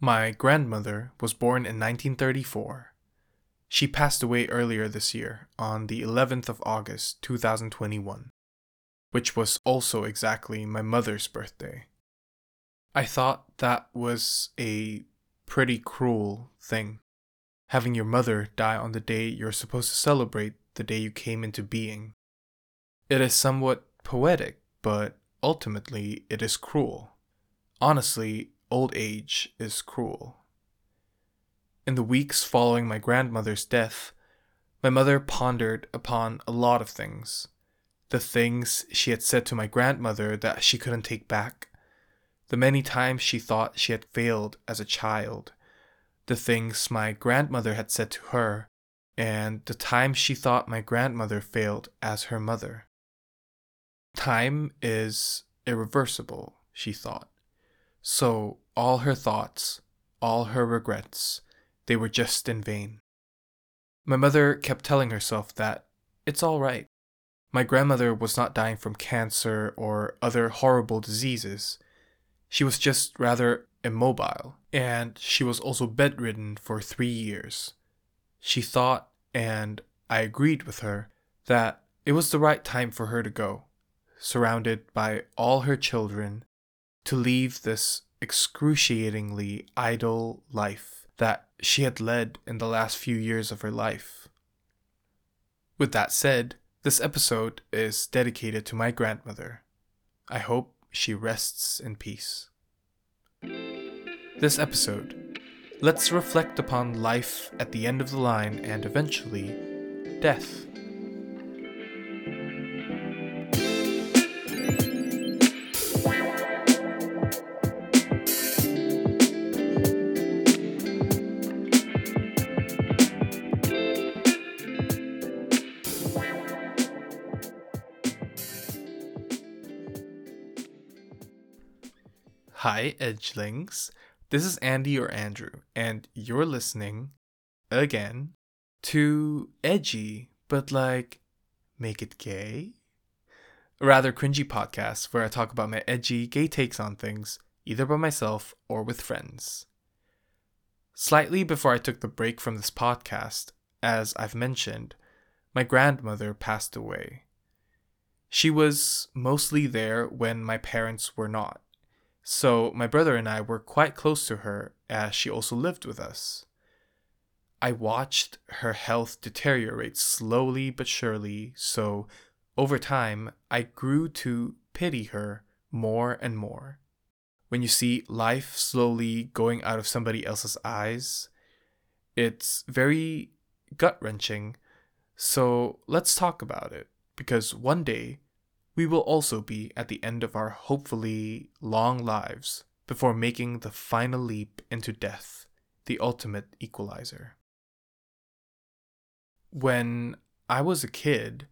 My grandmother was born in 1934. She passed away earlier this year on the 11th of August 2021, which was also exactly my mother's birthday. I thought that was a pretty cruel thing. Having your mother die on the day you're supposed to celebrate the day you came into being. It is somewhat poetic, but ultimately it is cruel. Honestly, old age is cruel. In the weeks following my grandmother's death, my mother pondered upon a lot of things. The things she had said to my grandmother that she couldn't take back, the many times she thought she had failed as a child, the things my grandmother had said to her, and the times she thought my grandmother failed as her mother. Time is irreversible, she thought. So all her thoughts, all her regrets, they were just in vain. My mother kept telling herself that it's all right. My grandmother was not dying from cancer or other horrible diseases. She was just rather immobile, and she was also bedridden for three years. She thought, and I agreed with her, that it was the right time for her to go, surrounded by all her children, to leave this excruciatingly idle life that she had led in the last few years of her life. With that said, this episode is dedicated to my grandmother. I hope she rests in peace. This episode, let's reflect upon life at the end of the line and eventually death. Hi, Edgelings. This is Andy or Andrew, and you're listening again to Edgy, but like, make it gay? A rather cringy podcast where I talk about my edgy, gay takes on things, either by myself or with friends. Slightly before I took the break from this podcast, as I've mentioned, my grandmother passed away. She was mostly there when my parents were not. So my brother and I were quite close to her as she also lived with us. I watched her health deteriorate slowly but surely, so over time I grew to pity her more and more. When you see life slowly going out of somebody else's eyes, it's very gut wrenching. So let's talk about it, because one day we will also be at the end of our hopefully long lives before making the final leap into death, the ultimate equalizer. When I was a kid,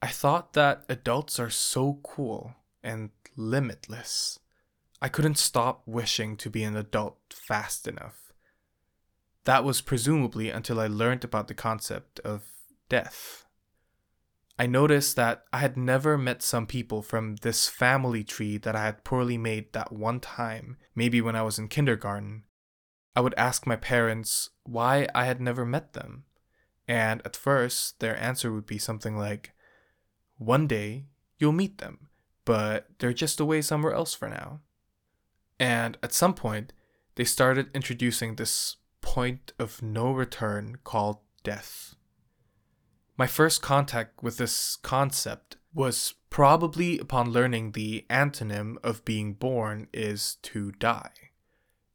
I thought that adults are so cool and limitless. I couldn't stop wishing to be an adult fast enough. That was presumably until I learned about the concept of death. I noticed that I had never met some people from this family tree that I had poorly made that one time, maybe when I was in kindergarten. I would ask my parents why I had never met them. And at first, their answer would be something like, One day, you'll meet them, but they're just away somewhere else for now. And at some point, they started introducing this point of no return called death. My first contact with this concept was probably upon learning the antonym of being born is to die.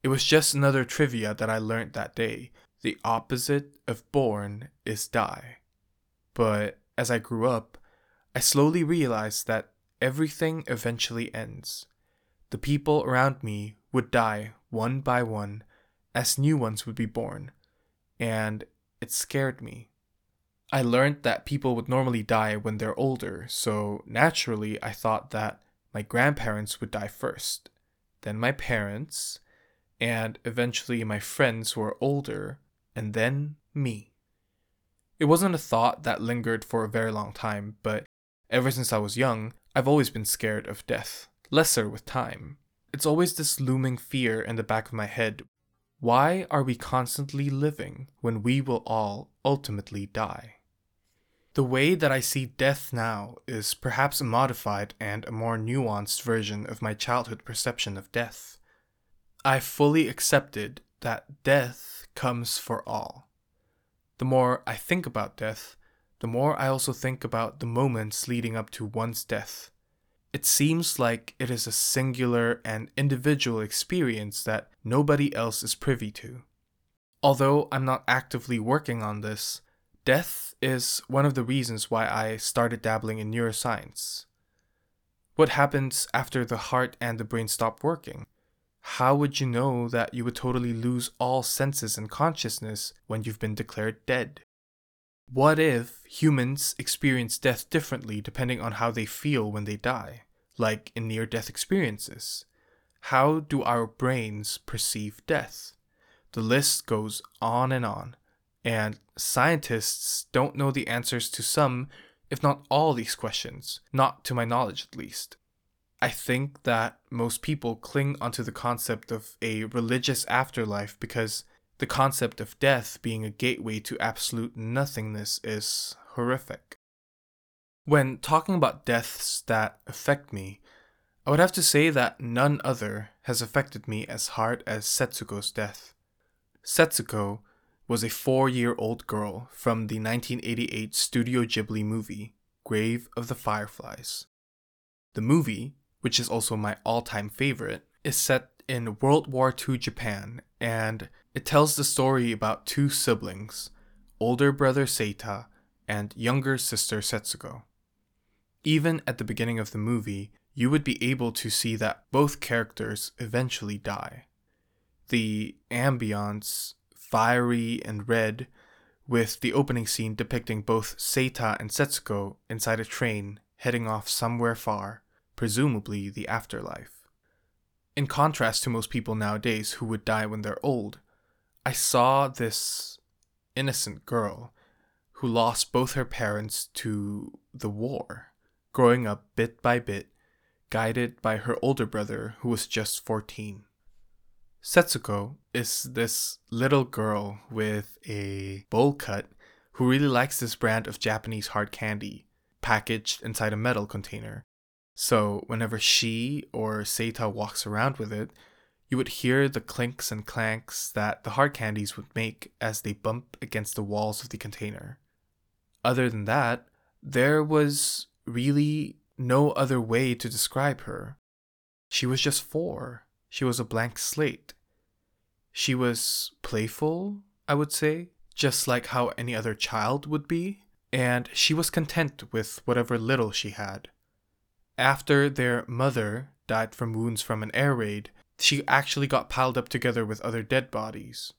It was just another trivia that I learned that day. The opposite of born is die. But as I grew up, I slowly realized that everything eventually ends. The people around me would die one by one as new ones would be born, and it scared me. I learned that people would normally die when they're older, so naturally I thought that my grandparents would die first, then my parents, and eventually my friends who are older, and then me. It wasn't a thought that lingered for a very long time, but ever since I was young, I've always been scared of death, lesser with time. It's always this looming fear in the back of my head Why are we constantly living when we will all ultimately die? The way that I see death now is perhaps a modified and a more nuanced version of my childhood perception of death. I fully accepted that death comes for all. The more I think about death, the more I also think about the moments leading up to one's death. It seems like it is a singular and individual experience that nobody else is privy to. Although I'm not actively working on this, death is one of the reasons why I started dabbling in neuroscience. What happens after the heart and the brain stop working? How would you know that you would totally lose all senses and consciousness when you've been declared dead? What if humans experience death differently depending on how they feel when they die, like in near death experiences? How do our brains perceive death? The list goes on and on, and scientists don't know the answers to some, if not all, these questions, not to my knowledge at least. I think that most people cling onto the concept of a religious afterlife because the concept of death being a gateway to absolute nothingness is horrific. When talking about deaths that affect me, I would have to say that none other has affected me as hard as Setsuko's death. Setsuko was a four year old girl from the 1988 Studio Ghibli movie, Grave of the Fireflies. The movie, which is also my all time favorite, is set in World War II Japan and it tells the story about two siblings, older brother Seita and younger sister Setsuko. Even at the beginning of the movie, you would be able to see that both characters eventually die. The ambiance, fiery and red, with the opening scene depicting both Seita and Setsuko inside a train heading off somewhere far, presumably the afterlife. In contrast to most people nowadays who would die when they're old, I saw this innocent girl who lost both her parents to the war, growing up bit by bit, guided by her older brother who was just 14. Setsuko is this little girl with a bowl cut who really likes this brand of Japanese hard candy packaged inside a metal container. So, whenever she or Seita walks around with it, you would hear the clinks and clanks that the hard candies would make as they bump against the walls of the container. Other than that, there was really no other way to describe her. She was just four. She was a blank slate. She was playful, I would say, just like how any other child would be, and she was content with whatever little she had. After their mother died from wounds from an air raid, she actually got piled up together with other dead bodies.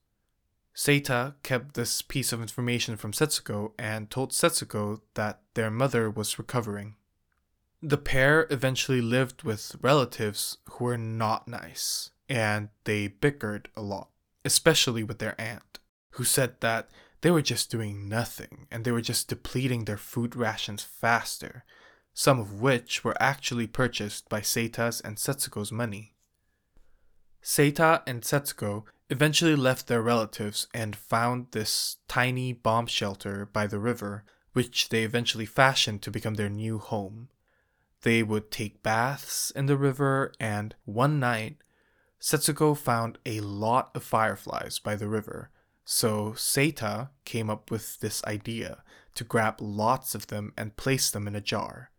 Seita kept this piece of information from Setsuko and told Setsuko that their mother was recovering. The pair eventually lived with relatives who were not nice, and they bickered a lot, especially with their aunt, who said that they were just doing nothing and they were just depleting their food rations faster, some of which were actually purchased by Seita's and Setsuko's money. Seita and Setsuko eventually left their relatives and found this tiny bomb shelter by the river, which they eventually fashioned to become their new home. They would take baths in the river, and one night, Setsuko found a lot of fireflies by the river, so Seita came up with this idea to grab lots of them and place them in a jar.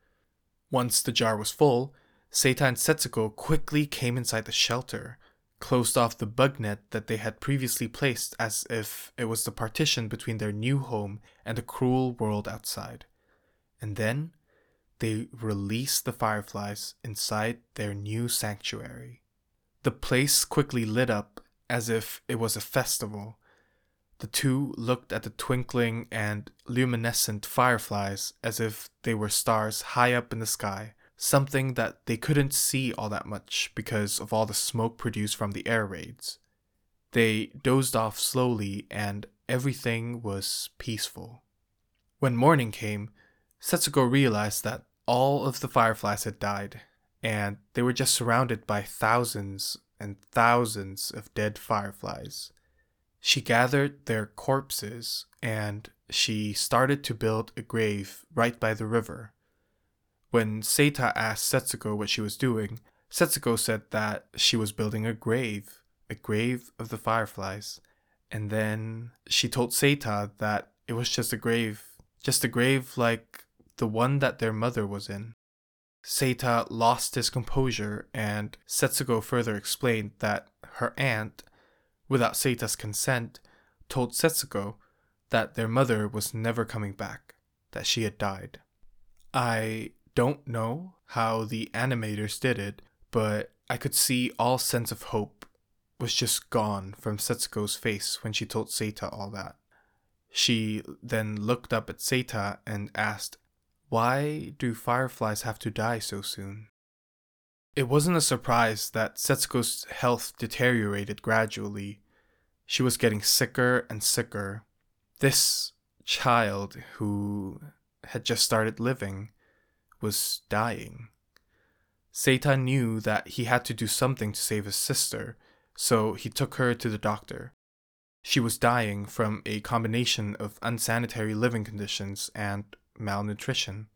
Once the jar was full, Seita and Setsuko quickly came inside the shelter closed off the bug net that they had previously placed as if it was the partition between their new home and the cruel world outside. And then they released the fireflies inside their new sanctuary. The place quickly lit up as if it was a festival. The two looked at the twinkling and luminescent fireflies as if they were stars high up in the sky, something that they couldn't see all that much because of all the smoke produced from the air raids. They dozed off slowly and everything was peaceful. When morning came, Setsuko realized that all of the fireflies had died, and they were just surrounded by thousands and thousands of dead fireflies. She gathered their corpses and she started to build a grave right by the river. When Seita asked Setsuko what she was doing, Setsuko said that she was building a grave, a grave of the fireflies. And then she told Seita that it was just a grave, just a grave like the one that their mother was in. Seita lost his composure, and Setsuko further explained that her aunt, without Seita's consent, told Setsuko that their mother was never coming back, that she had died. I don't know how the animators did it, but I could see all sense of hope was just gone from Setsuko's face when she told Seita all that. She then looked up at Seita and asked, Why do fireflies have to die so soon? It wasn't a surprise that Setsuko's health deteriorated gradually. She was getting sicker and sicker. This child who had just started living was dying. Seita knew that he had to do something to save his sister, so he took her to the doctor. She was dying from a combination of unsanitary living conditions and malnutrition.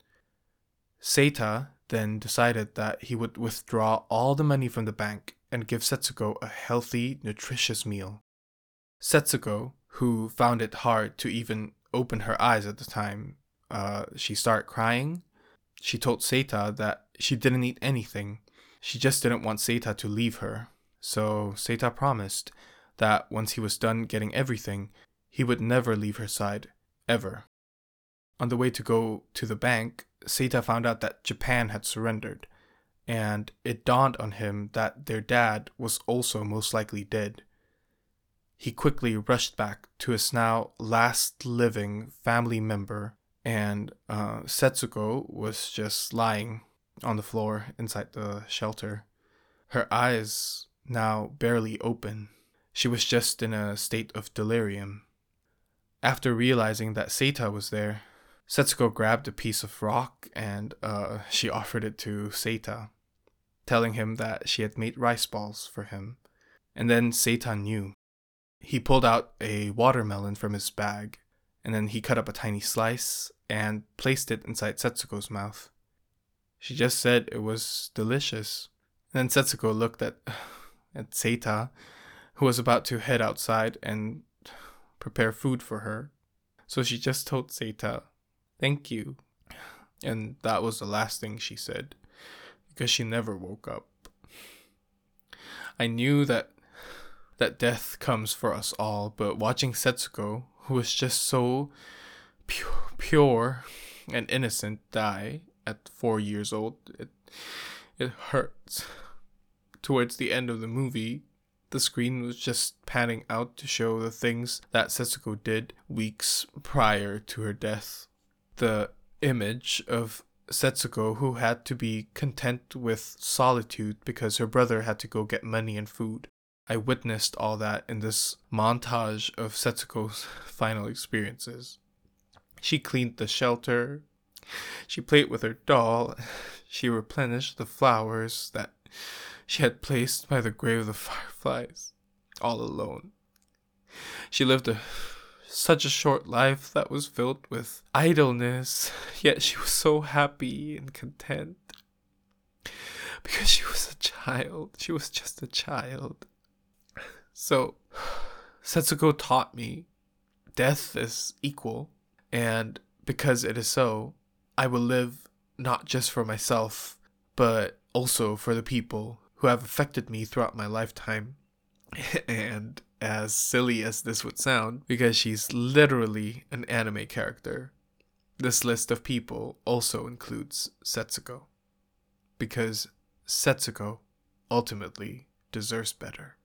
Seita then decided that he would withdraw all the money from the bank and give Setsuko a healthy, nutritious meal. Setsuko, who found it hard to even open her eyes at the time, uh, she started crying. She told Seita that she didn't eat anything. She just didn't want Seita to leave her. So Seita promised that once he was done getting everything, he would never leave her side, ever. On the way to go to the bank, Seita found out that Japan had surrendered, and it dawned on him that their dad was also most likely dead. He quickly rushed back to his now last living family member, and uh, Setsuko was just lying on the floor inside the shelter. Her eyes now barely open. She was just in a state of delirium. After realizing that Seita was there, Setsuko grabbed a piece of rock and uh, she offered it to Seita, telling him that she had made rice balls for him. And then Seita knew. He pulled out a watermelon from his bag, and then he cut up a tiny slice and placed it inside Setsuko's mouth. She just said it was delicious. And then Setsuko looked at at Seita, who was about to head outside and prepare food for her. So she just told Seita, Thank you. And that was the last thing she said, because she never woke up. I knew that that death comes for us all, but watching Setsuko, who was just so pure, pure and innocent, die at four years old, it it hurts towards the end of the movie, the screen was just panning out to show the things that Setsuko did weeks prior to her death. The image of Setsuko, who had to be content with solitude because her brother had to go get money and food. I witnessed all that in this montage of Setsuko's final experiences. She cleaned the shelter, she played with her doll, she replenished the flowers that she had placed by the grave of the fireflies, all alone. She lived a such a short life that was filled with idleness, yet she was so happy and content. Because she was a child. She was just a child. So, Setsuko taught me death is equal, and because it is so, I will live not just for myself, but also for the people who have affected me throughout my lifetime. and as silly as this would sound, because she's literally an anime character, this list of people also includes Setsuko. Because Setsuko ultimately deserves better.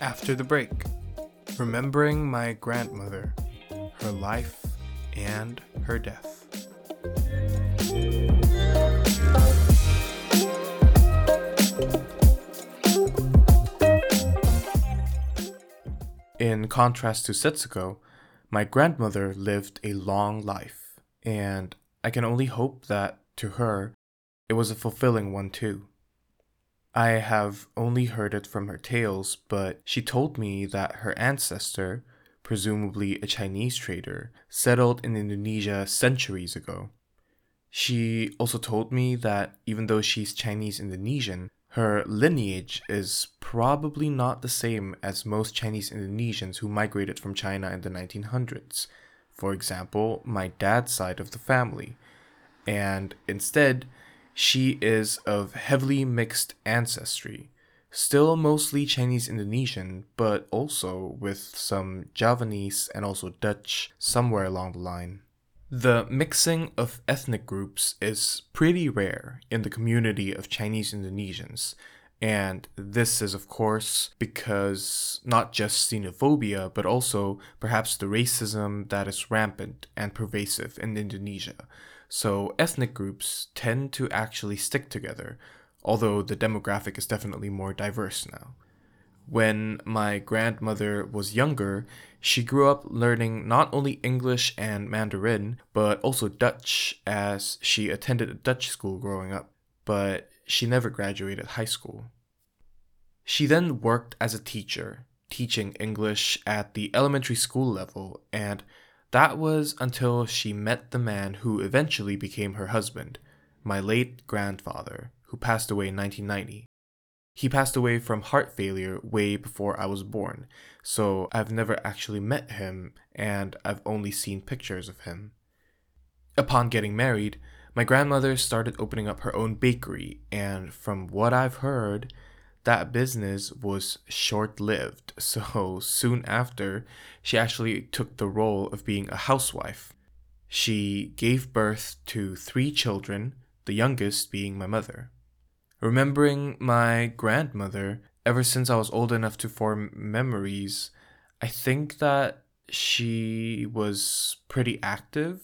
After the break, remembering my grandmother, her life, and her death. In contrast to Setsuko, my grandmother lived a long life, and I can only hope that, to her, it was a fulfilling one too. I have only heard it from her tales, but she told me that her ancestor, presumably a Chinese trader, settled in Indonesia centuries ago. She also told me that even though she's Chinese Indonesian, her lineage is probably not the same as most Chinese Indonesians who migrated from China in the 1900s. For example, my dad's side of the family. And instead, she is of heavily mixed ancestry, still mostly Chinese Indonesian, but also with some Javanese and also Dutch somewhere along the line. The mixing of ethnic groups is pretty rare in the community of Chinese Indonesians, and this is, of course, because not just xenophobia, but also perhaps the racism that is rampant and pervasive in Indonesia. So ethnic groups tend to actually stick together, although the demographic is definitely more diverse now. When my grandmother was younger, she grew up learning not only English and Mandarin, but also Dutch, as she attended a Dutch school growing up, but she never graduated high school. She then worked as a teacher, teaching English at the elementary school level, and that was until she met the man who eventually became her husband, my late grandfather, who passed away in 1990. He passed away from heart failure way before I was born, so I've never actually met him and I've only seen pictures of him. Upon getting married, my grandmother started opening up her own bakery, and from what I've heard, that business was short lived. So soon after, she actually took the role of being a housewife. She gave birth to three children, the youngest being my mother. Remembering my grandmother, ever since I was old enough to form memories, I think that she was pretty active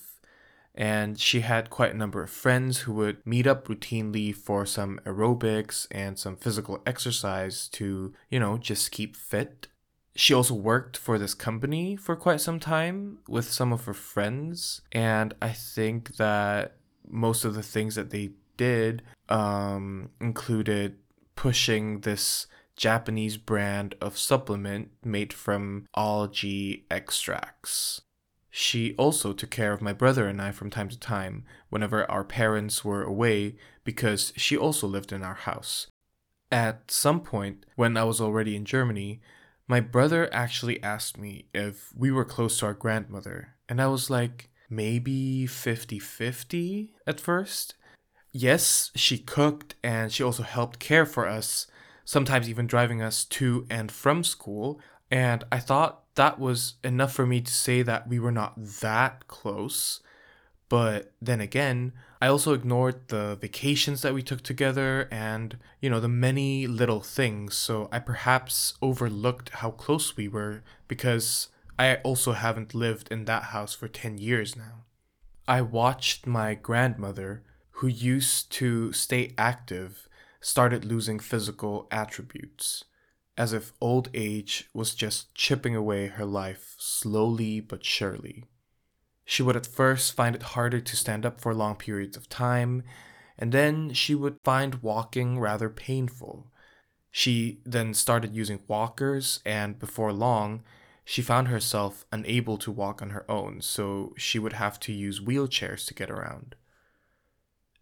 and she had quite a number of friends who would meet up routinely for some aerobics and some physical exercise to, you know, just keep fit. She also worked for this company for quite some time with some of her friends, and I think that most of the things that they did um, included pushing this Japanese brand of supplement made from algae extracts. She also took care of my brother and I from time to time whenever our parents were away because she also lived in our house. At some point, when I was already in Germany, my brother actually asked me if we were close to our grandmother, and I was like, maybe 50 50 at first yes, she cooked and she also helped care for us, sometimes even driving us to and from school. And I thought that was enough for me to say that we were not that close. But then again, I also ignored the vacations that we took together and, you know, the many little things. So I perhaps overlooked how close we were because I also haven't lived in that house for 10 years now. I watched my grandmother who used to stay active started losing physical attributes, as if old age was just chipping away her life slowly but surely. She would at first find it harder to stand up for long periods of time, and then she would find walking rather painful. She then started using walkers, and before long, she found herself unable to walk on her own, so she would have to use wheelchairs to get around.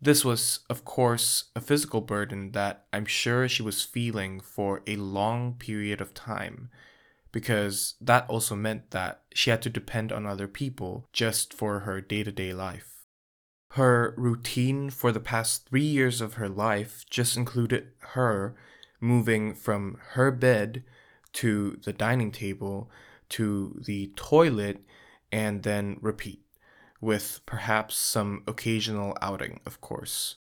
This was, of course, a physical burden that I'm sure she was feeling for a long period of time, because that also meant that she had to depend on other people just for her day to day life. Her routine for the past three years of her life just included her moving from her bed to the dining table to the toilet and then repeat with perhaps some occasional outing, of course.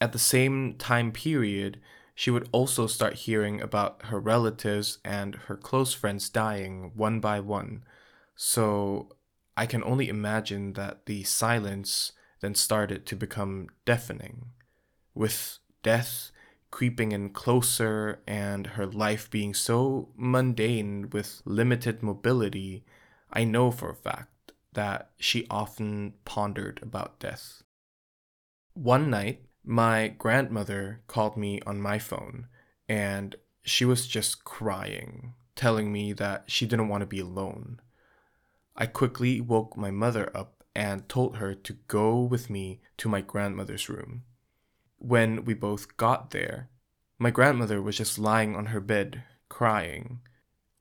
At the same time period, she would also start hearing about her relatives and her close friends dying one by one. So I can only imagine that the silence then started to become deafening, with death creeping in closer and her life being so mundane with limited mobility. I know for a fact that she often pondered about death. One night, my grandmother called me on my phone and she was just crying, telling me that she didn't want to be alone. I quickly woke my mother up and told her to go with me to my grandmother's room. When we both got there, my grandmother was just lying on her bed, crying.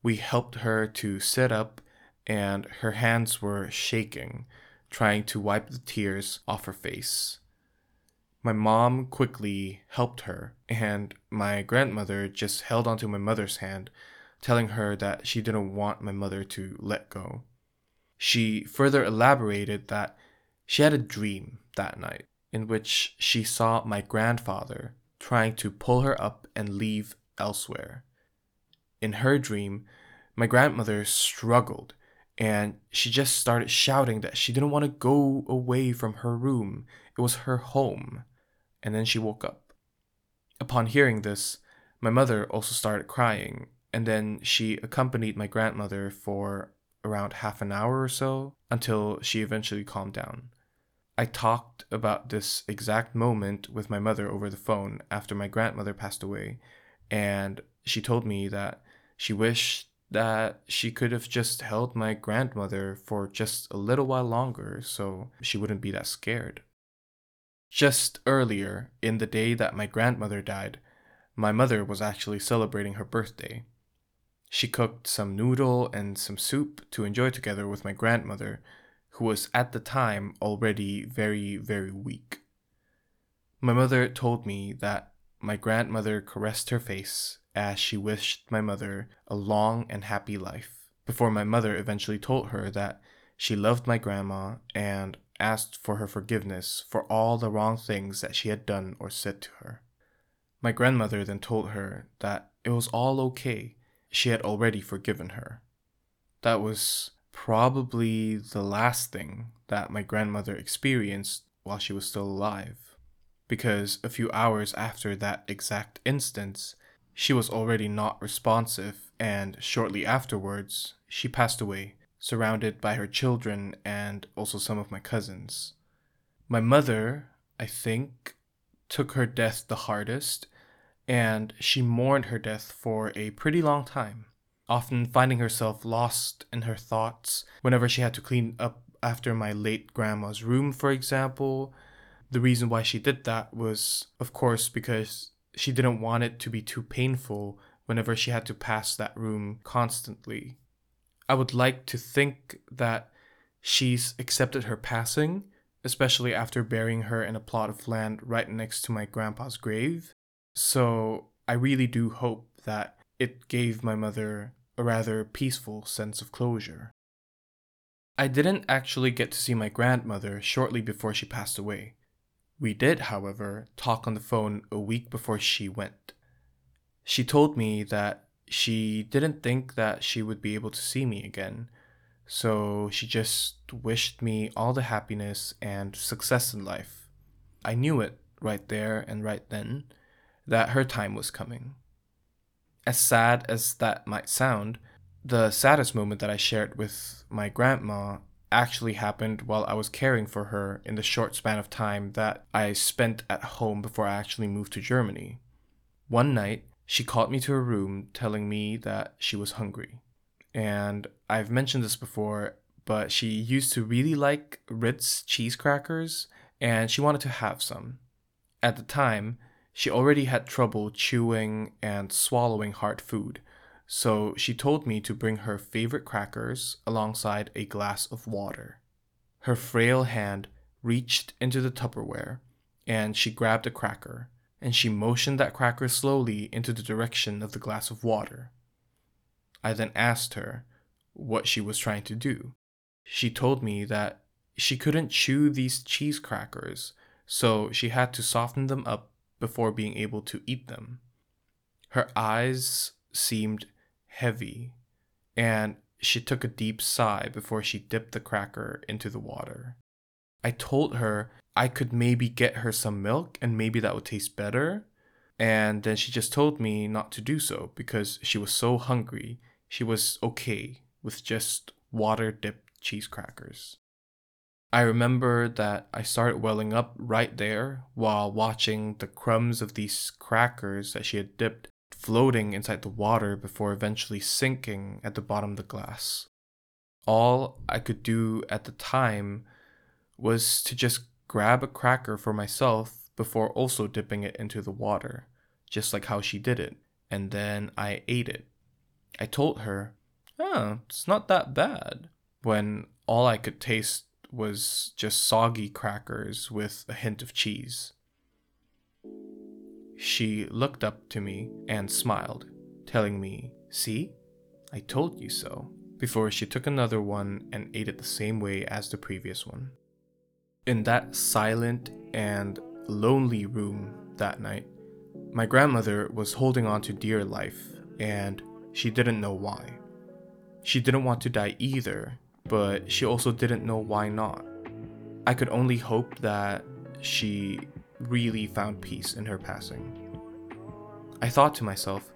We helped her to sit up, and her hands were shaking, trying to wipe the tears off her face. My mom quickly helped her, and my grandmother just held onto my mother's hand, telling her that she didn't want my mother to let go. She further elaborated that she had a dream that night in which she saw my grandfather trying to pull her up and leave elsewhere. In her dream, my grandmother struggled and she just started shouting that she didn't want to go away from her room. It was her home and then she woke up. Upon hearing this, my mother also started crying, and then she accompanied my grandmother for around half an hour or so until she eventually calmed down. I talked about this exact moment with my mother over the phone after my grandmother passed away, and she told me that she wished that she could have just held my grandmother for just a little while longer so she wouldn't be that scared. Just earlier, in the day that my grandmother died, my mother was actually celebrating her birthday. She cooked some noodle and some soup to enjoy together with my grandmother, who was at the time already very, very weak. My mother told me that my grandmother caressed her face as she wished my mother a long and happy life, before my mother eventually told her that she loved my grandma and asked for her forgiveness for all the wrong things that she had done or said to her. My grandmother then told her that it was all okay, she had already forgiven her. That was probably the last thing that my grandmother experienced while she was still alive, because a few hours after that exact instance, she was already not responsive, and shortly afterwards, she passed away surrounded by her children and also some of my cousins. My mother, I think, took her death the hardest, and she mourned her death for a pretty long time, often finding herself lost in her thoughts whenever she had to clean up after my late grandma's room, for example. The reason why she did that was, of course, because she didn't want it to be too painful whenever she had to pass that room constantly. I would like to think that she's accepted her passing, especially after burying her in a plot of land right next to my grandpa's grave. So I really do hope that it gave my mother a rather peaceful sense of closure. I didn't actually get to see my grandmother shortly before she passed away. We did, however, talk on the phone a week before she went. She told me that she didn't think that she would be able to see me again. So she just wished me all the happiness and success in life. I knew it right there and right then that her time was coming. As sad as that might sound, the saddest moment that I shared with my grandma actually happened while I was caring for her in the short span of time that I spent at home before I actually moved to Germany. One night, she called me to her room telling me that she was hungry. And I've mentioned this before, but she used to really like Ritz cheese crackers and she wanted to have some. At the time, she already had trouble chewing and swallowing hard food, so she told me to bring her favorite crackers alongside a glass of water. Her frail hand reached into the Tupperware and she grabbed a cracker and she motioned that cracker slowly into the direction of the glass of water. I then asked her what she was trying to do. She told me that she couldn't chew these cheese crackers, so she had to soften them up before being able to eat them. Her eyes seemed heavy, and she took a deep sigh before she dipped the cracker into the water. I told her I could maybe get her some milk and maybe that would taste better. And then she just told me not to do so because she was so hungry. She was okay with just water dipped cheese crackers. I remember that I started welling up right there while watching the crumbs of these crackers that she had dipped floating inside the water before eventually sinking at the bottom of the glass. All I could do at the time was to just grab a cracker for myself before also dipping it into the water, just like how she did it, and then I ate it. I told her, Oh, it's not that bad, when all I could taste was just soggy crackers with a hint of cheese. She looked up to me and smiled, telling me, See, I told you so, before she took another one and ate it the same way as the previous one. In that silent and lonely room that night, my grandmother was holding on to dear life, and she didn't know why. She didn't want to die either, but she also didn't know why not. I could only hope that she really found peace in her passing. I thought to myself,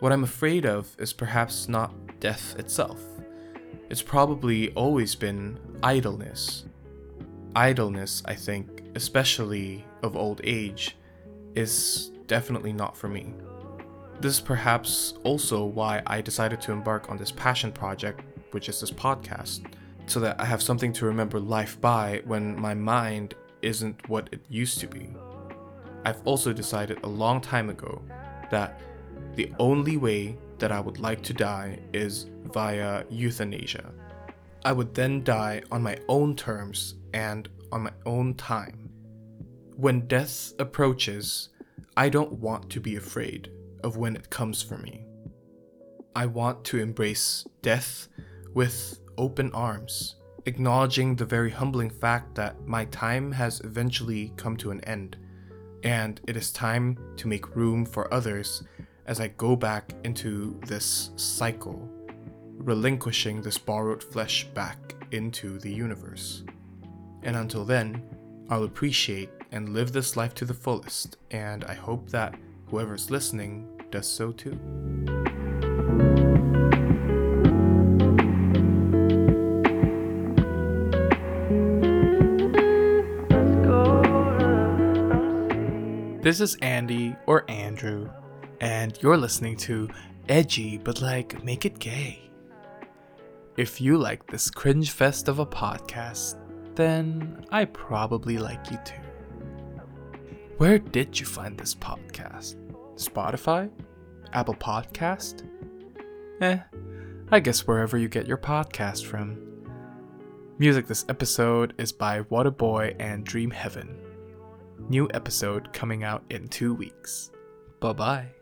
what I'm afraid of is perhaps not death itself. It's probably always been idleness. Idleness, I think, especially of old age, is definitely not for me. This is perhaps also why I decided to embark on this passion project, which is this podcast, so that I have something to remember life by when my mind isn't what it used to be. I've also decided a long time ago that the only way that I would like to die is via euthanasia. I would then die on my own terms and on my own time. When death approaches, I don't want to be afraid of when it comes for me. I want to embrace death with open arms, acknowledging the very humbling fact that my time has eventually come to an end, and it is time to make room for others as I go back into this cycle, relinquishing this borrowed flesh back into the universe. And until then, I'll appreciate and live this life to the fullest, and I hope that whoever's listening does so too. This is Andy or Andrew, and you're listening to Edgy but like make it gay. If you like this cringe fest of a podcast, then I probably like you too. Where did you find this podcast? Spotify? Apple Podcast? Eh, I guess wherever you get your podcast from. Music this episode is by Waterboy and Dream Heaven. New episode coming out in two weeks. Bye bye.